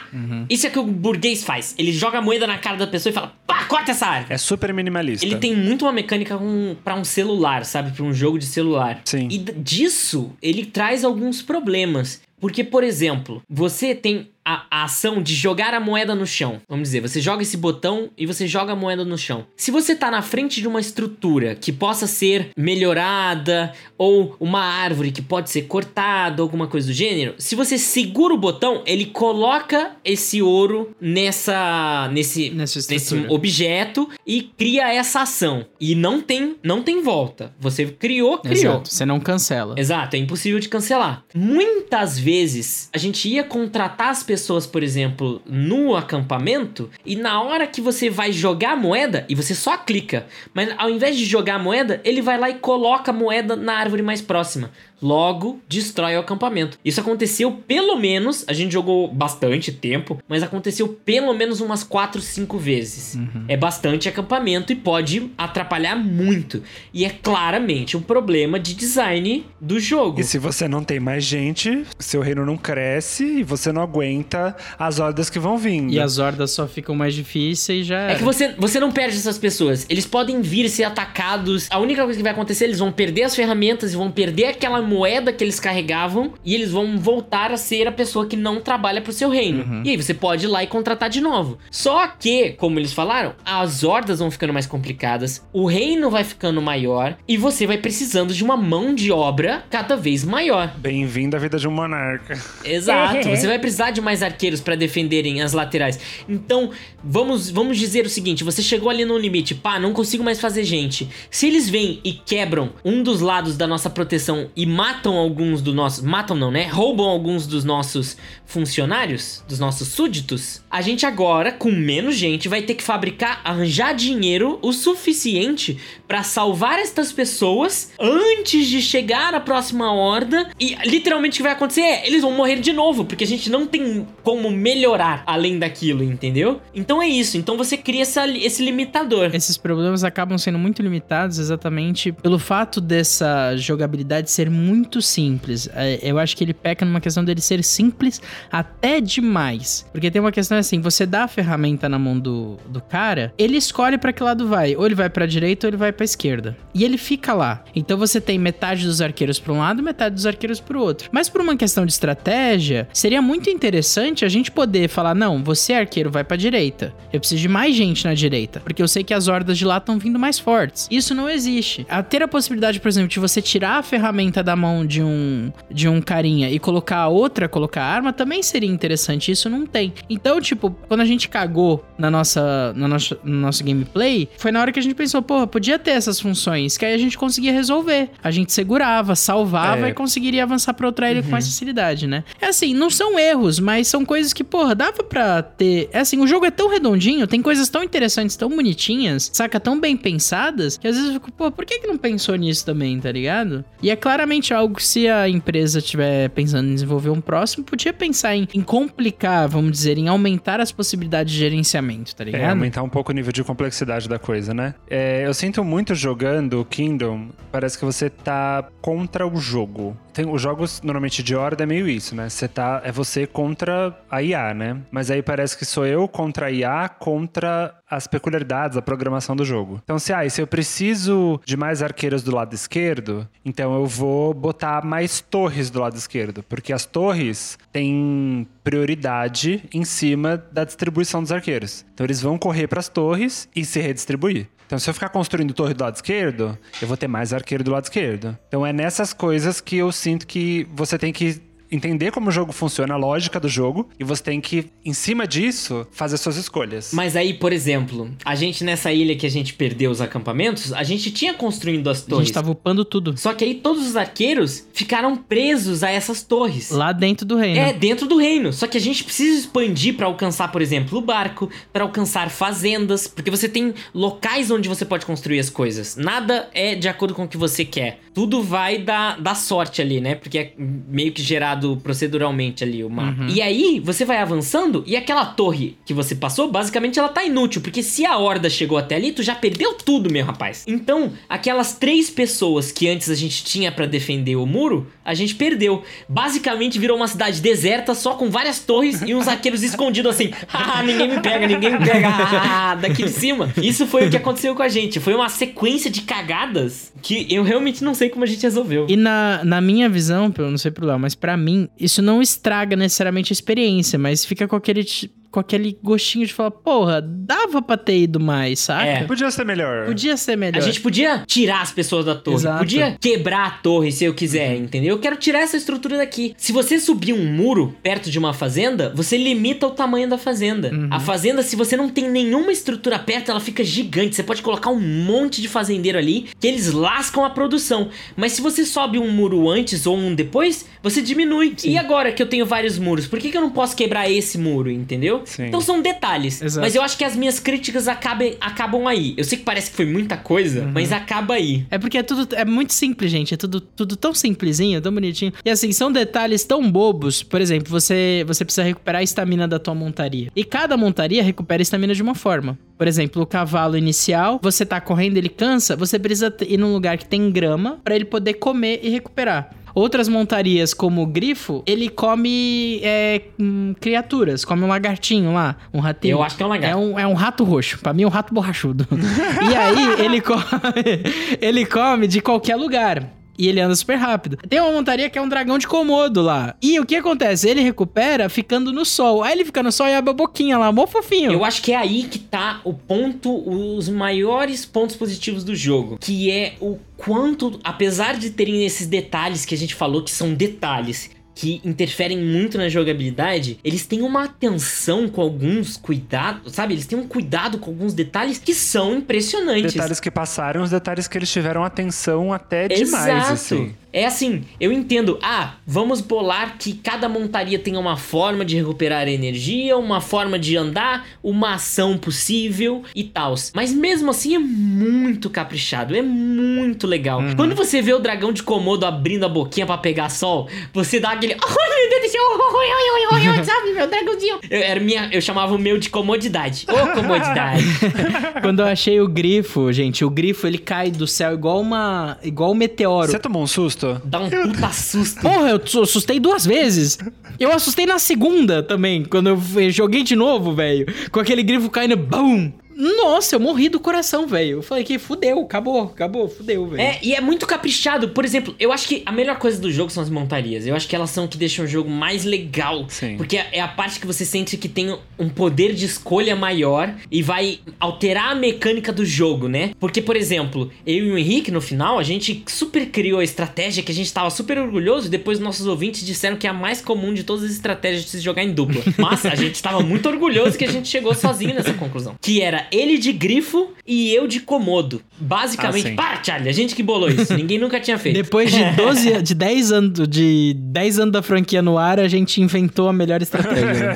Isso é que o burguês faz. Ele joga a moeda na cara da pessoa e fala, pá, corta essa árvore. É super minimalista. Ele tem muito uma mecânica com, pra um celular, sabe? Pra um jogo de celular. Sim. E disso, ele traz alguns problemas. Porque, por exemplo, você tem a, a, ação de jogar a moeda no chão. Vamos dizer, você joga esse botão e você joga a moeda no chão. Se você tá na frente de uma estrutura que possa ser melhorada ou uma árvore que pode ser cortada, alguma coisa do gênero, se você segura o botão, ele coloca esse ouro nessa nesse nesse objeto e cria essa ação. E não tem não tem volta. Você criou, criou. Exato, você não cancela. Exato, é impossível de cancelar. Muitas vezes a gente ia contratar as pessoas, por exemplo, no acampamento e na hora que você vai jogar a moeda e você só clica, mas ao invés de jogar a moeda, ele vai lá e coloca a moeda na árvore mais próxima. Logo, destrói o acampamento. Isso aconteceu pelo menos, a gente jogou bastante tempo, mas aconteceu pelo menos umas 4, 5 vezes. Uhum. É bastante acampamento e pode atrapalhar muito. E é claramente um problema de design do jogo. E se você não tem mais gente, seu reino não cresce e você não aguenta as hordas que vão vindo. E as hordas só ficam mais difíceis e já. É que você, você não perde essas pessoas. Eles podem vir ser atacados. A única coisa que vai acontecer, eles vão perder as ferramentas e vão perder aquela moeda que eles carregavam e eles vão voltar a ser a pessoa que não trabalha pro seu reino. Uhum. E aí você pode ir lá e contratar de novo. Só que, como eles falaram, as hordas vão ficando mais complicadas, o reino vai ficando maior e você vai precisando de uma mão de obra cada vez maior. Bem-vindo à vida de um monarca. Exato. você vai precisar de mais arqueiros para defenderem as laterais. Então, vamos, vamos dizer o seguinte: você chegou ali no limite, pá, não consigo mais fazer gente. Se eles vêm e quebram um dos lados da nossa proteção e matam alguns dos nossos. Matam não, né? Roubam alguns dos nossos funcionários, dos nossos súditos. A gente agora, com menos gente, vai ter que fabricar, arranjar dinheiro o suficiente para salvar estas pessoas antes de chegar à próxima horda. E literalmente o que vai acontecer é, eles vão morrer de novo, porque a gente não tem como melhorar além daquilo, entendeu? Então é isso. Então você cria essa, esse limitador. Esses problemas acabam sendo muito limitados exatamente pelo fato dessa jogabilidade ser muito muito simples. É, eu acho que ele peca numa questão dele ser simples até demais. Porque tem uma questão assim: você dá a ferramenta na mão do, do cara, ele escolhe para que lado vai. Ou ele vai pra direita ou ele vai pra esquerda. E ele fica lá. Então você tem metade dos arqueiros pra um lado metade dos arqueiros pro outro. Mas por uma questão de estratégia, seria muito interessante a gente poder falar: não, você arqueiro vai pra direita. Eu preciso de mais gente na direita. Porque eu sei que as hordas de lá estão vindo mais fortes. Isso não existe. A ter a possibilidade, por exemplo, de você tirar a ferramenta da mão de um de um carinha e colocar a outra, colocar a arma, também seria interessante. Isso não tem. Então, tipo, quando a gente cagou na nossa, na nossa, no nosso gameplay, foi na hora que a gente pensou, porra, podia ter essas funções, que aí a gente conseguia resolver. A gente segurava, salvava é. e conseguiria avançar pra outra ilha uhum. com mais facilidade, né? É assim, não são erros, mas são coisas que, porra, dava pra ter. É assim, o jogo é tão redondinho, tem coisas tão interessantes, tão bonitinhas, saca? Tão bem pensadas, que às vezes eu fico, pô, por que, que não pensou nisso também, tá ligado? E é claramente algo que se a empresa estiver pensando em desenvolver um próximo, podia pensar em, em, complicar, vamos dizer, em aumentar as possibilidades de gerenciamento, tá ligado? É, aumentar um pouco o nível de complexidade da coisa, né? É, eu sinto muito jogando Kingdom, parece que você tá contra o jogo. Tem, os jogos normalmente de horda é meio isso, né? Você tá, é você contra a IA, né? Mas aí parece que sou eu contra a IA contra as peculiaridades, a programação do jogo. Então, se, ah, se eu preciso de mais arqueiros do lado esquerdo, então eu vou botar mais torres do lado esquerdo, porque as torres têm prioridade em cima da distribuição dos arqueiros. Então, eles vão correr para as torres e se redistribuir. Então, se eu ficar construindo torre do lado esquerdo, eu vou ter mais arqueiro do lado esquerdo. Então, é nessas coisas que eu sinto que você tem que entender como o jogo funciona, a lógica do jogo, e você tem que, em cima disso, fazer suas escolhas. Mas aí, por exemplo, a gente nessa ilha que a gente perdeu os acampamentos, a gente tinha construindo as torres. A gente tava upando tudo. Só que aí todos os arqueiros ficaram presos a essas torres. Lá dentro do reino. É, dentro do reino. Só que a gente precisa expandir para alcançar, por exemplo, o barco, para alcançar fazendas, porque você tem locais onde você pode construir as coisas. Nada é de acordo com o que você quer. Tudo vai da, da sorte ali, né? Porque é meio que gerado proceduralmente ali o mapa. Uhum. E aí, você vai avançando e aquela torre que você passou, basicamente ela tá inútil, porque se a horda chegou até ali, tu já perdeu tudo, meu rapaz. Então, aquelas três pessoas que antes a gente tinha para defender o muro, a gente perdeu. Basicamente virou uma cidade deserta, só com várias torres e uns arqueiros escondidos assim. Ah, ninguém me pega, ninguém me pega. Ah, daqui de cima. Isso foi o que aconteceu com a gente. Foi uma sequência de cagadas que eu realmente não sei como a gente resolveu. E na, na minha visão, eu não sei pro Léo, mas pra mim, isso não estraga necessariamente a experiência, mas fica com aquele com aquele gostinho de falar, porra, dava pra ter ido mais, saca? É. Podia ser melhor. Podia ser melhor. A gente podia tirar as pessoas da torre. Exato. Podia quebrar a torre se eu quiser, entendeu? Eu quero tirar essa estrutura daqui. Se você subir um muro perto de uma fazenda, você limita o tamanho da fazenda. A fazenda, se você não tem nenhuma estrutura perto, ela fica gigante. Você pode colocar um monte de fazendeiro ali que eles lascam a produção. Mas se você sobe um muro antes ou um depois, você diminui. E agora que eu tenho vários muros, por que, que eu não posso quebrar esse muro, entendeu? Sim. Então são detalhes. Exato. Mas eu acho que as minhas críticas acabem, acabam aí. Eu sei que parece que foi muita coisa, mas acaba aí. É porque é tudo é muito simples, gente. É tudo, tudo tão simplesinho, tão bonitinho. E assim, são detalhes tão bobos. Por exemplo, você, você precisa recuperar a estamina da tua montaria. E cada montaria recupera a estamina de uma forma. Por exemplo, o cavalo inicial, você tá correndo, ele cansa, você precisa ir num lugar que tem grama pra ele poder comer e recuperar. Outras montarias, como o grifo, ele come é, hum, criaturas, come um lagartinho lá, um ratinho. Eu acho que é um lagarto. É um, é um rato roxo. Pra mim é um rato borrachudo. e aí, ele come, ele come de qualquer lugar. E ele anda super rápido. Tem uma montaria que é um dragão de comodo lá. E o que acontece? Ele recupera ficando no sol. Aí ele fica no sol e abre a boquinha lá, mó fofinho. Eu acho que é aí que tá o ponto, os maiores pontos positivos do jogo. Que é o quanto, apesar de terem esses detalhes que a gente falou que são detalhes. Que interferem muito na jogabilidade, eles têm uma atenção com alguns cuidados, sabe? Eles têm um cuidado com alguns detalhes que são impressionantes. Detalhes que passaram, os detalhes que eles tiveram atenção até demais, Exato. assim. É assim, eu entendo. Ah, vamos bolar que cada montaria tenha uma forma de recuperar energia, uma forma de andar, uma ação possível e tal. Mas mesmo assim é muito caprichado, é muito legal. Uhum. Quando você vê o dragão de Komodo abrindo a boquinha pra pegar sol, você dá aquele. Ai, meu Deus do céu! Oi, oi, oi, oi, oi, sabe, meu dragãozinho? Eu, era minha, eu chamava o meu de comodidade. Ô, comodidade. Quando eu achei o grifo, gente, o grifo ele cai do céu igual uma. igual um meteoro. Você tomou um susto? Dá um puta susto. Porra, eu assustei duas vezes. Eu assustei na segunda também, quando eu joguei de novo, velho. Com aquele grifo caindo, BUM! Nossa, eu morri do coração, velho. Eu falei que fudeu, acabou, acabou, fudeu, velho. É, e é muito caprichado. Por exemplo, eu acho que a melhor coisa do jogo são as montarias. Eu acho que elas são o que deixam o jogo mais legal. Sim. Porque é a parte que você sente que tem um poder de escolha maior e vai alterar a mecânica do jogo, né? Porque, por exemplo, eu e o Henrique, no final, a gente super criou a estratégia que a gente tava super orgulhoso. E depois nossos ouvintes disseram que é a mais comum de todas as estratégias de se jogar em dupla. Mas a gente tava muito orgulhoso que a gente chegou sozinho nessa conclusão. Que era ele de grifo e eu de comodo. Basicamente, Ah, para, Charlie, a gente que bolou isso. Ninguém nunca tinha feito. Depois de 12, de 10 anos, de 10 anos da franquia no ar, a gente inventou a melhor estratégia. né?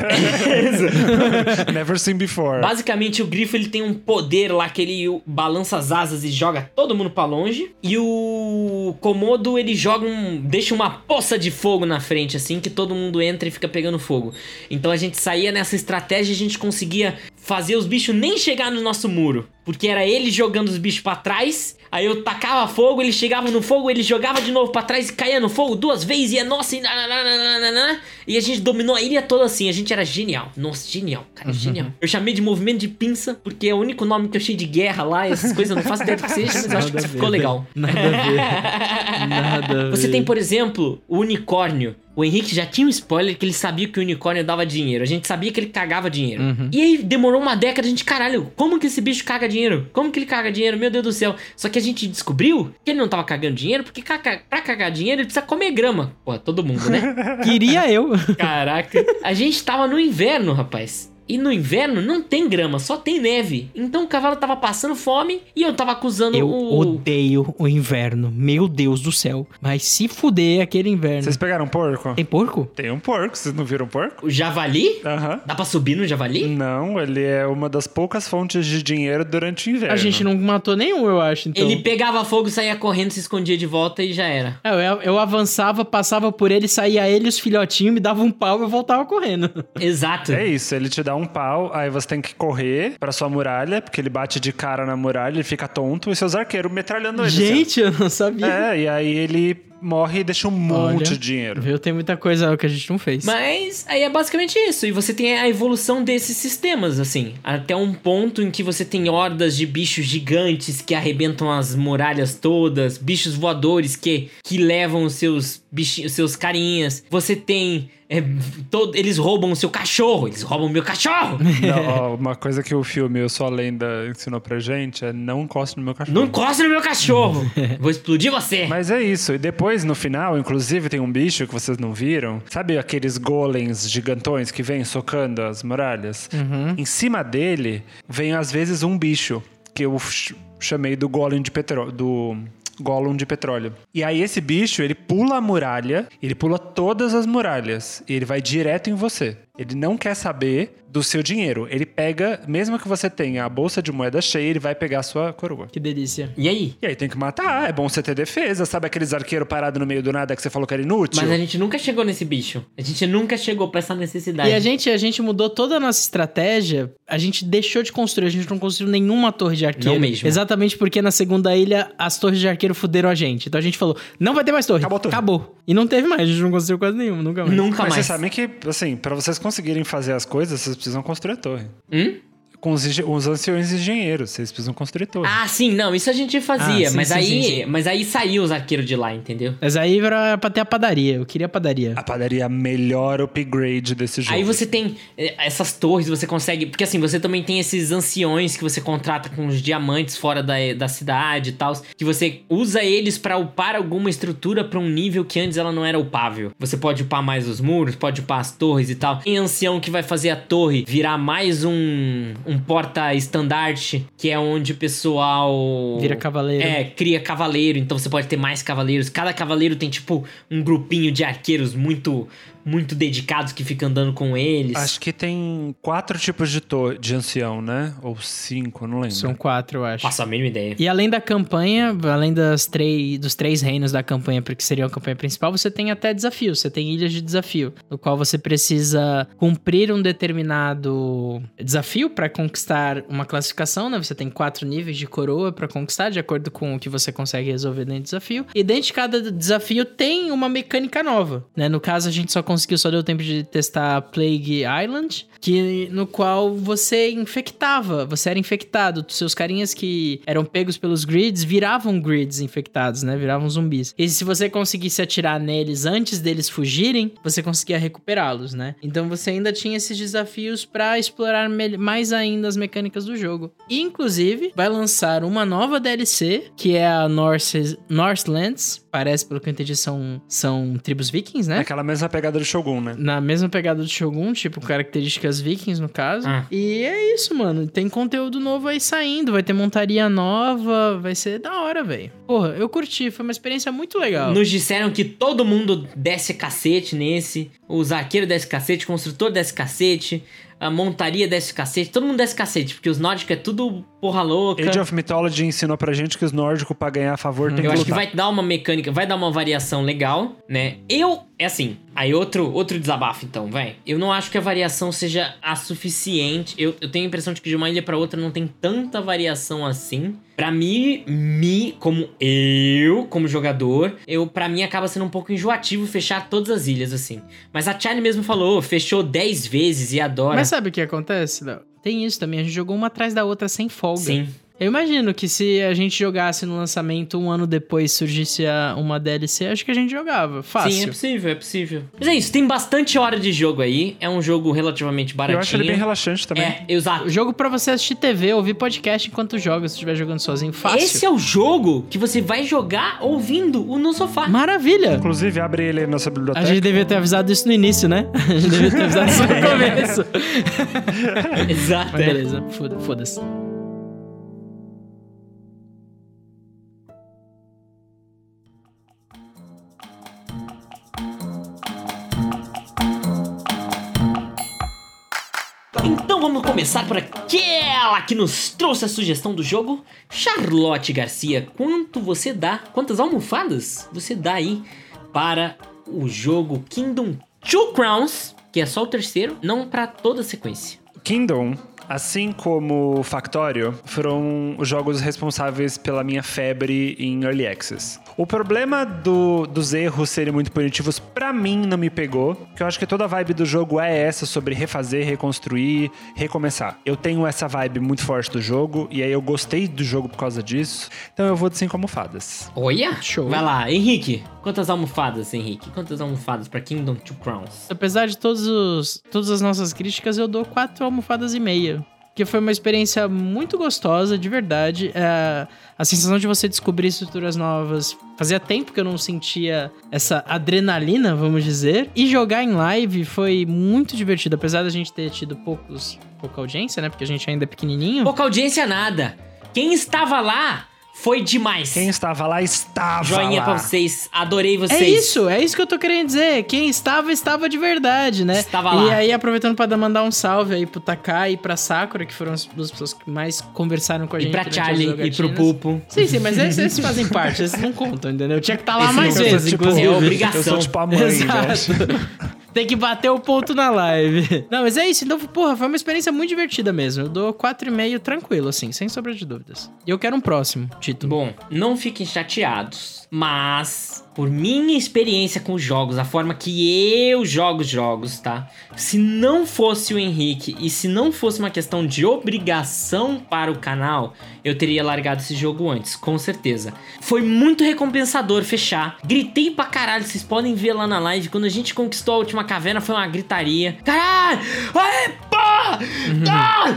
Never seen before. Basicamente, o grifo ele tem um poder lá que ele balança as asas e joga todo mundo pra longe. E o Komodo ele joga um. deixa uma poça de fogo na frente, assim, que todo mundo entra e fica pegando fogo. Então a gente saía nessa estratégia e a gente conseguia fazer os bichos nem chegar no nosso muro. Porque era ele jogando os bichos pra trás. Aí eu tacava fogo, ele chegava no fogo, ele jogava de novo pra trás e caía no fogo duas vezes. E é nossa, e, e a gente dominou a ilha toda assim. A gente era genial. Nossa, genial, cara, genial. Eu chamei de movimento de pinça, porque é o único nome que eu achei de guerra lá. Essas coisas eu não faço ideia do que seja, mas eu acho que ficou legal. Nada a ver. Nada a Você ver. tem, por exemplo, o unicórnio. O Henrique já tinha um spoiler que ele sabia que o unicórnio dava dinheiro. A gente sabia que ele cagava dinheiro. Uhum. E aí demorou uma década, a gente, caralho, como que esse bicho caga dinheiro? Como que ele caga dinheiro? Meu Deus do céu. Só que a gente descobriu que ele não tava cagando dinheiro, porque caca- pra cagar dinheiro ele precisa comer grama. Pô, todo mundo, né? Queria eu. Caraca. A gente tava no inverno, rapaz. E no inverno não tem grama, só tem neve. Então o cavalo tava passando fome e eu tava acusando Eu o. odeio o inverno. Meu Deus do céu. Mas se fuder aquele inverno. Vocês pegaram um porco? Tem porco? Tem um porco, vocês não viram um porco? O javali? Aham. Dá pra subir no javali? Não, ele é uma das poucas fontes de dinheiro durante o inverno. A gente não matou nenhum, eu acho. Então. Ele pegava fogo, saía correndo, se escondia de volta e já era. É, Eu, eu avançava, passava por ele, saía ele e os filhotinhos, me dava um pau e eu voltava correndo. Exato. É isso, ele te dá um pau, aí você tem que correr pra sua muralha, porque ele bate de cara na muralha, ele fica tonto, e seus arqueiros metralhando ele. assim. Gente, eu não sabia. É, e aí ele morre e deixa um monte Olha. de dinheiro. Viu? Tem muita coisa que a gente não fez. Mas aí é basicamente isso. E você tem a evolução desses sistemas, assim. Até um ponto em que você tem hordas de bichos gigantes que arrebentam as muralhas todas, bichos voadores que, que levam os seus bichinhos, seus carinhas. Você tem. é, todo, eles roubam o seu cachorro. Eles roubam o meu cachorro! Não, ó, uma coisa que o filme Eu Sou a Lenda ensinou pra gente é não encoste no meu cachorro. Não encosta no meu cachorro! Vou explodir você! Mas é isso. E depois, no final, inclusive, tem um bicho que vocês não viram. Sabe aqueles golems gigantões que vêm socando as muralhas? Em cima dele vem, às vezes, um bicho que eu ch- chamei do golem de petróleo. Do. Gollum de petróleo. E aí esse bicho, ele pula a muralha, ele pula todas as muralhas e ele vai direto em você. Ele não quer saber do seu dinheiro. Ele pega, mesmo que você tenha a bolsa de moeda cheia, ele vai pegar a sua coroa. Que delícia. E aí? E aí tem que matar, é bom você ter defesa, sabe aqueles arqueiros parados no meio do nada que você falou que era inútil? Mas a gente nunca chegou nesse bicho. A gente nunca chegou pra essa necessidade. E a gente, a gente mudou toda a nossa estratégia. A gente deixou de construir. A gente não construiu nenhuma torre de arqueiro. Não mesmo. Exatamente porque na segunda ilha as torres de arqueiro fuderam a gente. Então a gente falou: não vai ter mais torre. Acabou a torre. Acabou. E não teve mais. A gente não construiu quase nenhuma. Nunca mais. Nunca Mas mais. vocês sabem que, assim, pra vocês conseguirem fazer as coisas, vocês precisam construir a torre. Hum? Com os, os anciões engenheiros, vocês precisam construir torre. Ah, sim, não, isso a gente fazia, Ah, sim, mas, sim, aí, sim, sim. mas aí saiu os arqueiros de lá, entendeu? Mas aí era pra ter a padaria. Eu queria a padaria. A padaria é a melhor upgrade desse jogo. Aí você tem eh, essas torres, você consegue. Porque assim, você também tem esses anciões que você contrata com os diamantes fora da, da cidade e tal. Que você usa eles pra upar alguma estrutura pra um nível que antes ela não era upável. Você pode upar mais os muros, pode upar as torres e tal. Tem ancião que vai fazer a torre virar mais um, um porta-estandarte, que é onde o pessoal. Vira cavaleiro. É, cria cavaleiro, então você pode ter mais cavaleiros. Cada cavaleiro tem, tipo, um grupinho de arqueiros muito, muito dedicados que fica andando com eles. Acho que tem quatro tipos de, to- de ancião, né? Ou cinco, não lembro. São quatro, eu acho. Faço a mínima ideia. E além da campanha, além das três, dos três reinos da campanha, porque seria a campanha principal, você tem até desafios. Você tem ilhas de desafio, no qual você precisa cumprir um determinado desafio para conquistar uma classificação, né? Você tem quatro níveis de coroa para conquistar, de acordo com o que você consegue resolver dentro do desafio. E dentro de cada desafio tem uma mecânica nova, né? No caso, a gente só conseguiu, só deu tempo de testar Plague Island, que no qual você infectava, você era infectado, seus carinhas que eram pegos pelos grids viravam grids infectados, né? Viravam zumbis. E se você conseguisse atirar neles antes deles fugirem, você conseguia recuperá-los, né? Então você ainda tinha esses desafios pra explorar mais ainda as mecânicas do jogo. E, inclusive, vai lançar uma nova DLC, que é a Norse, Northlands. Parece, pelo que eu entendi, são, são tribos vikings, né? Aquela mesma pegada do Shogun, né? Na mesma pegada do Shogun, tipo, características vikings, no caso. Ah. E é isso, mano. Tem conteúdo novo aí saindo, vai ter montaria nova, vai ser da hora, velho. Porra, eu curti, foi uma experiência muito legal. Nos disseram que todo mundo desce cacete nesse. Os arqueiros desce cacete, o construtor desce cacete, a montaria desce cacete, todo mundo desce cacete, porque os nórdicos é tudo porra louca. Age of Mythology ensinou pra gente que os nórdicos, pra ganhar a favor, tem Eu que acho que vai dar uma mecânica, vai dar uma variação legal, né? Eu, é assim, aí outro, outro desabafo então, vai. Eu não acho que a variação seja a suficiente. Eu, eu tenho a impressão de que de uma ilha pra outra não tem tanta variação assim. Pra mim, me, como eu, como jogador, eu para mim acaba sendo um pouco enjoativo fechar todas as ilhas assim. Mas a Charlie mesmo falou, fechou 10 vezes e adora. Mas sabe o que acontece, Léo? Tem isso também, a gente jogou uma atrás da outra sem folga. Sim. Eu imagino que se a gente jogasse no lançamento um ano depois surgisse a- uma DLC, acho que a gente jogava. Fácil. Sim, é possível, é possível. Mas é isso, tem bastante hora de jogo aí. É um jogo relativamente baratinho. Eu acho ele bem relaxante também. É, exato. O jogo pra você assistir TV, ouvir podcast enquanto joga, se estiver jogando sozinho. Fácil. Esse é o jogo que você vai jogar ouvindo o no sofá. Maravilha! Inclusive, abre ele aí na nossa A biblioteca. gente devia ter avisado isso no início, né? A gente devia ter avisado isso no começo. Exato. Beleza, foda- foda-se. Então vamos começar por aquela que nos trouxe a sugestão do jogo. Charlotte Garcia, quanto você dá? Quantas almofadas você dá aí para o jogo Kingdom Two Crowns? Que é só o terceiro, não para toda a sequência. Kingdom assim como Factório, foram os jogos responsáveis pela minha febre em Early Access. O problema do- dos erros serem muito punitivos, pra mim, não me pegou. Porque eu acho que toda a vibe do jogo é essa sobre refazer, reconstruir, recomeçar. Eu tenho essa vibe muito forte do jogo, e aí eu gostei do jogo por causa disso. Então eu vou de cinco almofadas. Olha! Show. Vai lá, Henrique. Quantas almofadas, Henrique? Quantas almofadas pra Kingdom Two Crowns? Apesar de todos os, todas as nossas críticas, eu dou quatro almofadas e meia. Que foi uma experiência muito gostosa, de verdade. É, a sensação de você descobrir estruturas novas. Fazia tempo que eu não sentia essa adrenalina, vamos dizer. E jogar em live foi muito divertido. Apesar da gente ter tido poucos, pouca audiência, né? Porque a gente ainda é pequenininho. Pouca audiência, nada. Quem estava lá foi demais. Quem estava lá estava Joinha lá. pra vocês. Adorei vocês. É isso, é isso que eu tô querendo dizer. Quem estava, estava de verdade, né? Estava E lá. aí, aproveitando pra dar- mandar um salve aí pro Takai e pra Sakura, que foram as duas pessoas que mais conversaram com a E gente. pra durante as Charlie e pro. Pupo. Sim, sim, mas esses, esses fazem parte, esses não contam, entendeu? Tinha que estar lá Esse mais vezes, tipo, inclusive. é obrigação. Eu sou tipo a mãe, né? Exato. Tem que bater o ponto na live. Não, mas é isso. Então, porra, foi uma experiência muito divertida mesmo. Eu dou 4,5 tranquilo, assim, sem sombra de dúvidas. E eu quero um próximo título. Bom, não fiquem chateados, mas por minha experiência com jogos, a forma que eu jogo jogos, tá? Se não fosse o Henrique e se não fosse uma questão de obrigação para o canal, eu teria largado esse jogo antes, com certeza. Foi muito recompensador fechar. Gritei pra caralho, vocês podem ver lá na live. Quando a gente conquistou a última caverna, foi uma gritaria. Caralho! Aê, pá! Ah!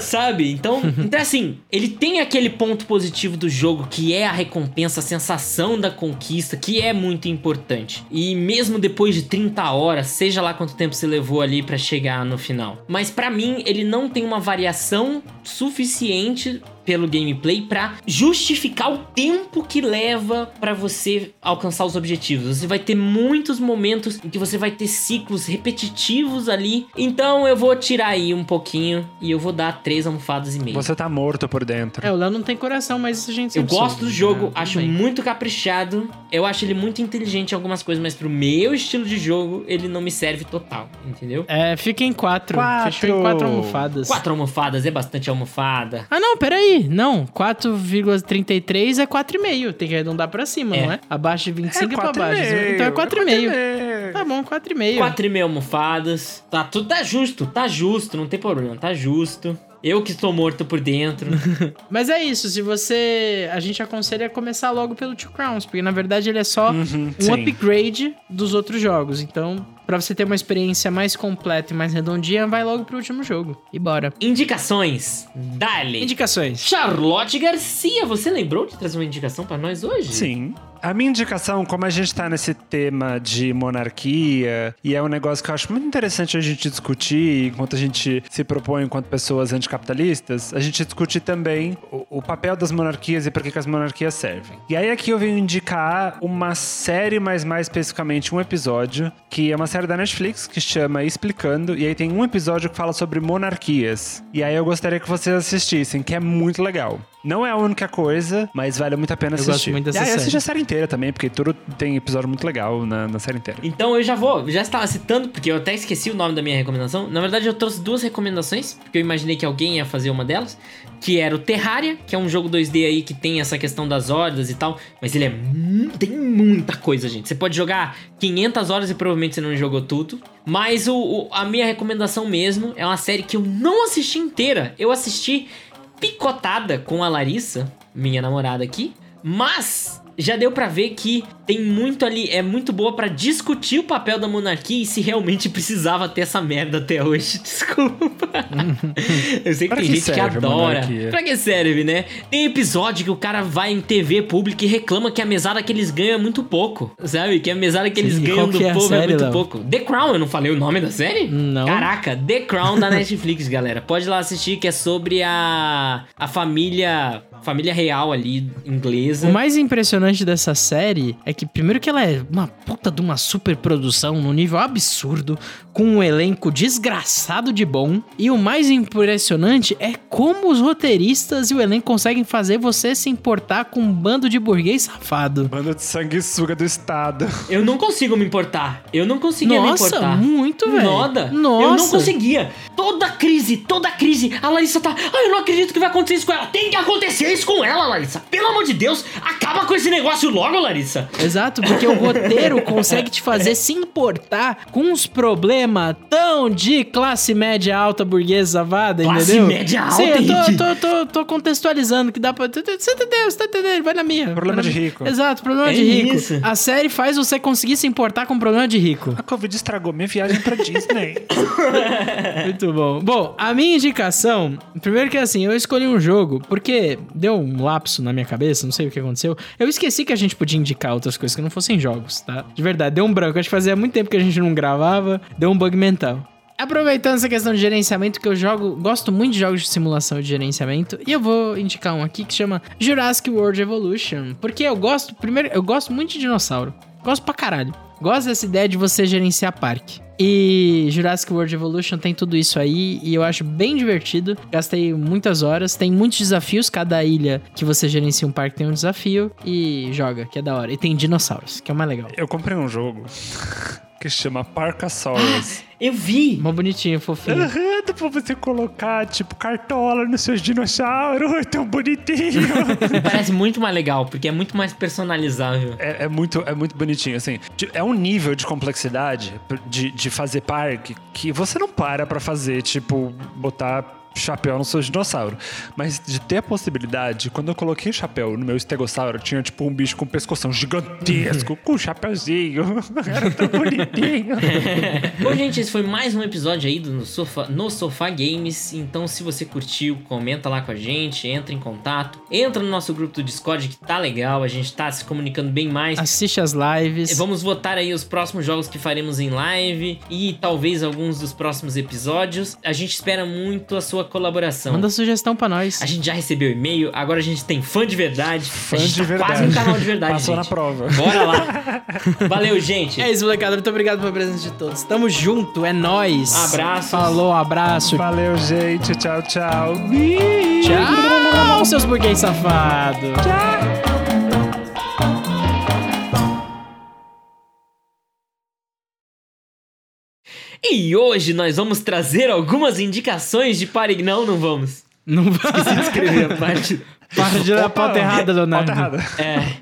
Sabe? Então, então, assim, ele tem aquele ponto positivo do jogo que é a recompensa, a sensação da conquista, que é muito importante. E mesmo depois de 30 horas, seja lá quanto tempo você levou ali pra chegar no final. Mas pra mim, ele não tem uma variação suficiente pelo gameplay pra justificar o tempo que leva pra você alcançar os objetivos. Você vai ter muitos momentos em que você vai ter ciclos repetitivos ali. Então eu vou tirar aí um pouquinho e eu vou dar três almofadas e meia. Você tá morto por dentro. É, o Léo não tem coração, mas isso a gente Eu gosto soube, do jogo, né? acho bem. muito caprichado. Eu acho ele muito inteligente em algumas coisas, mas pro meu estilo de jogo, ele não me serve total, entendeu? É, fica em quatro. Quatro. Fechou em quatro almofadas. Quatro almofadas é bastante almofada. Ah, não, peraí. Não, 4,33 é 4,5. Tem que arredondar pra cima, É. não é? Abaixo de 25 é, pra quatro e baixo. Então é 4,5. 4,5. Tá bom, 4,5. Quatro e meia almofadas. Tá tudo tá justo, tá justo, não tem problema, tá justo. Eu que estou morto por dentro. Mas é isso, se você. A gente aconselha começar logo pelo Two Crowns, porque na verdade ele é só Uhum, um sim. upgrade dos outros jogos. Então, pra você ter uma experiência mais completa e mais redondinha, vai logo pro último jogo. E bora. Indicações. Dale. Indicações. Charlotte Garcia, você lembrou de trazer uma indicação pra nós hoje? Sim. A minha indicação, como a gente tá nesse tema de monarquia, e é um negócio que eu acho muito interessante a gente discutir, enquanto a gente se propõe enquanto pessoas anticapitalistas, a gente discutir também o, o papel das monarquias e por que, que as monarquias servem. E aí aqui eu venho indicar uma série, mas mais especificamente um episódio, que é uma série da Netflix que chama Explicando, e aí tem um episódio que fala sobre monarquias. E aí eu gostaria que vocês assistissem, que é muito legal. Não é a única coisa, mas vale muito a pena Eu gosto assistir. muito dessa e aí, série. assiste a série inteira também, porque tudo tem episódio muito legal na, na série inteira. Então eu já vou, já estava citando, porque eu até esqueci o nome da minha recomendação. Na verdade, eu trouxe duas recomendações, porque eu imaginei que alguém ia fazer uma delas, que era o Terraria, que é um jogo 2D aí que tem essa questão das hordas e tal, mas ele é tem muita coisa, gente. Você pode jogar 500 horas e provavelmente você não jogou tudo. Mas o, o- a minha recomendação mesmo é uma série que eu não assisti inteira. Eu assisti picotada com a Larissa, minha namorada aqui, mas já deu pra ver que tem muito ali, é muito boa pra discutir o papel da monarquia e se realmente precisava ter essa merda até hoje. Desculpa. Eu sei que Pra tem que gente que adora. Pra que serve, né? Tem episódio que o cara vai em TV pública e reclama que a mesada que eles ganham é muito pouco, sabe? Que a mesada que eles Sim, ganham do é povo é série, muito Léo? pouco. The Crown, eu não falei o nome da série? Não. Caraca, The Crown da Netflix, galera. Pode ir lá assistir, que é sobre a, a família, família real ali, inglesa. O mais impressionante dessa série é que, primeiro, que ela é uma puta de uma super produção num nível absurdo, com um elenco desgraçado de bom. E o mais impressionante é como os roteiristas e o elenco conseguem fazer você se importar com um bando de burguês safado. Banda de sanguessuga do Estado. Eu não consigo me importar. Eu não conseguia Nossa, me importar. muito, velho. Nada. Nossa. Eu não conseguia. Toda crise, toda crise. A Larissa tá. Ah, eu não acredito que vai acontecer isso com ela. Tem que acontecer isso com ela, Larissa. Pelo amor de Deus, acaba com esse negócio logo, Larissa. Exato, porque o roteiro consegue te fazer se importar com uns problemas tão de classe média alta burguesa safada, Classe entendeu? média alta, Sim, eu tô, tô, tô, tô contextualizando que dá pra. Você entendeu? Você tá entendendo? Vai na minha. Problema de rico. Exato, problema É de rico. isso. A série faz você conseguir se importar com problema de rico. A Covid estragou minha viagem pra Disney. Muito bom. Bom, a minha indicação, primeiro que assim, eu escolhi um jogo porque deu um lapso na minha cabeça, não sei o que aconteceu. Eu esqueci que a gente podia indicar outras coisas que não fossem jogos, tá? De verdade, deu um branco. Acho que fazia muito tempo que a gente não gravava, deu um bug mental. Aproveitando essa questão de gerenciamento, que eu jogo, gosto muito de jogos de simulação e de gerenciamento, e eu vou indicar um aqui que chama Jurassic World Evolution, porque eu gosto, primeiro, eu gosto muito de dinossauro. Gosto pra caralho. Gosto dessa ideia de você gerenciar parque. E Jurassic World Evolution tem tudo isso aí e eu acho bem divertido. Gastei muitas horas, tem muitos desafios. Cada ilha que você gerencia um parque tem um desafio e joga, que é da hora. E tem dinossauros, que é o mais legal. Eu comprei um jogo que chama Parcasaurus. Eu vi. Mó bonitinho, fofinho. Aham, dá pra você colocar, tipo, cartola nos seus dinossauros. É tão bonitinho. Parece muito mais legal, porque é muito mais personalizável. É, é muito, é muito bonitinho, assim. É um nível de complexidade de, de fazer parque que você não para pra fazer, tipo, botar chapéu no seu dinossauro. Mas de ter a possibilidade, quando eu coloquei o chapéu no meu estegossauro, tinha, tipo, um bicho com um pescoção gigantesco, com um chapéuzinho. Era tão bonitinho. Bom, gente, esse foi mais um episódio aí do no Sofá, no Sofá Games. Então, se você curtiu, comenta lá com a gente, entra em contato, entra no nosso grupo do Discord que tá legal, a gente tá se comunicando bem mais. Assiste as lives. Vamos votar aí os próximos jogos que faremos em live e talvez alguns dos próximos episódios. A gente espera muito a sua colaboração. Manda sugestão pra nós. A gente já recebeu e-mail, agora a gente tem fã de verdade. Fã a gente de tá verdade. quase um canal de verdade, Passou gente. na prova. Bora lá. Valeu, gente. É isso, molecada. Muito obrigado pela presença de todos. Tamo junto, é nóis. Abraços. Falou, abraço. Valeu, gente. Tchau, tchau. Tchau, seus burguês safados. E hoje nós vamos trazer algumas indicações de pare... Não, não vamos. Não vai. Se inscrever a parte. Para de dar a pauta errada, Leonardo. Pauta errada. É.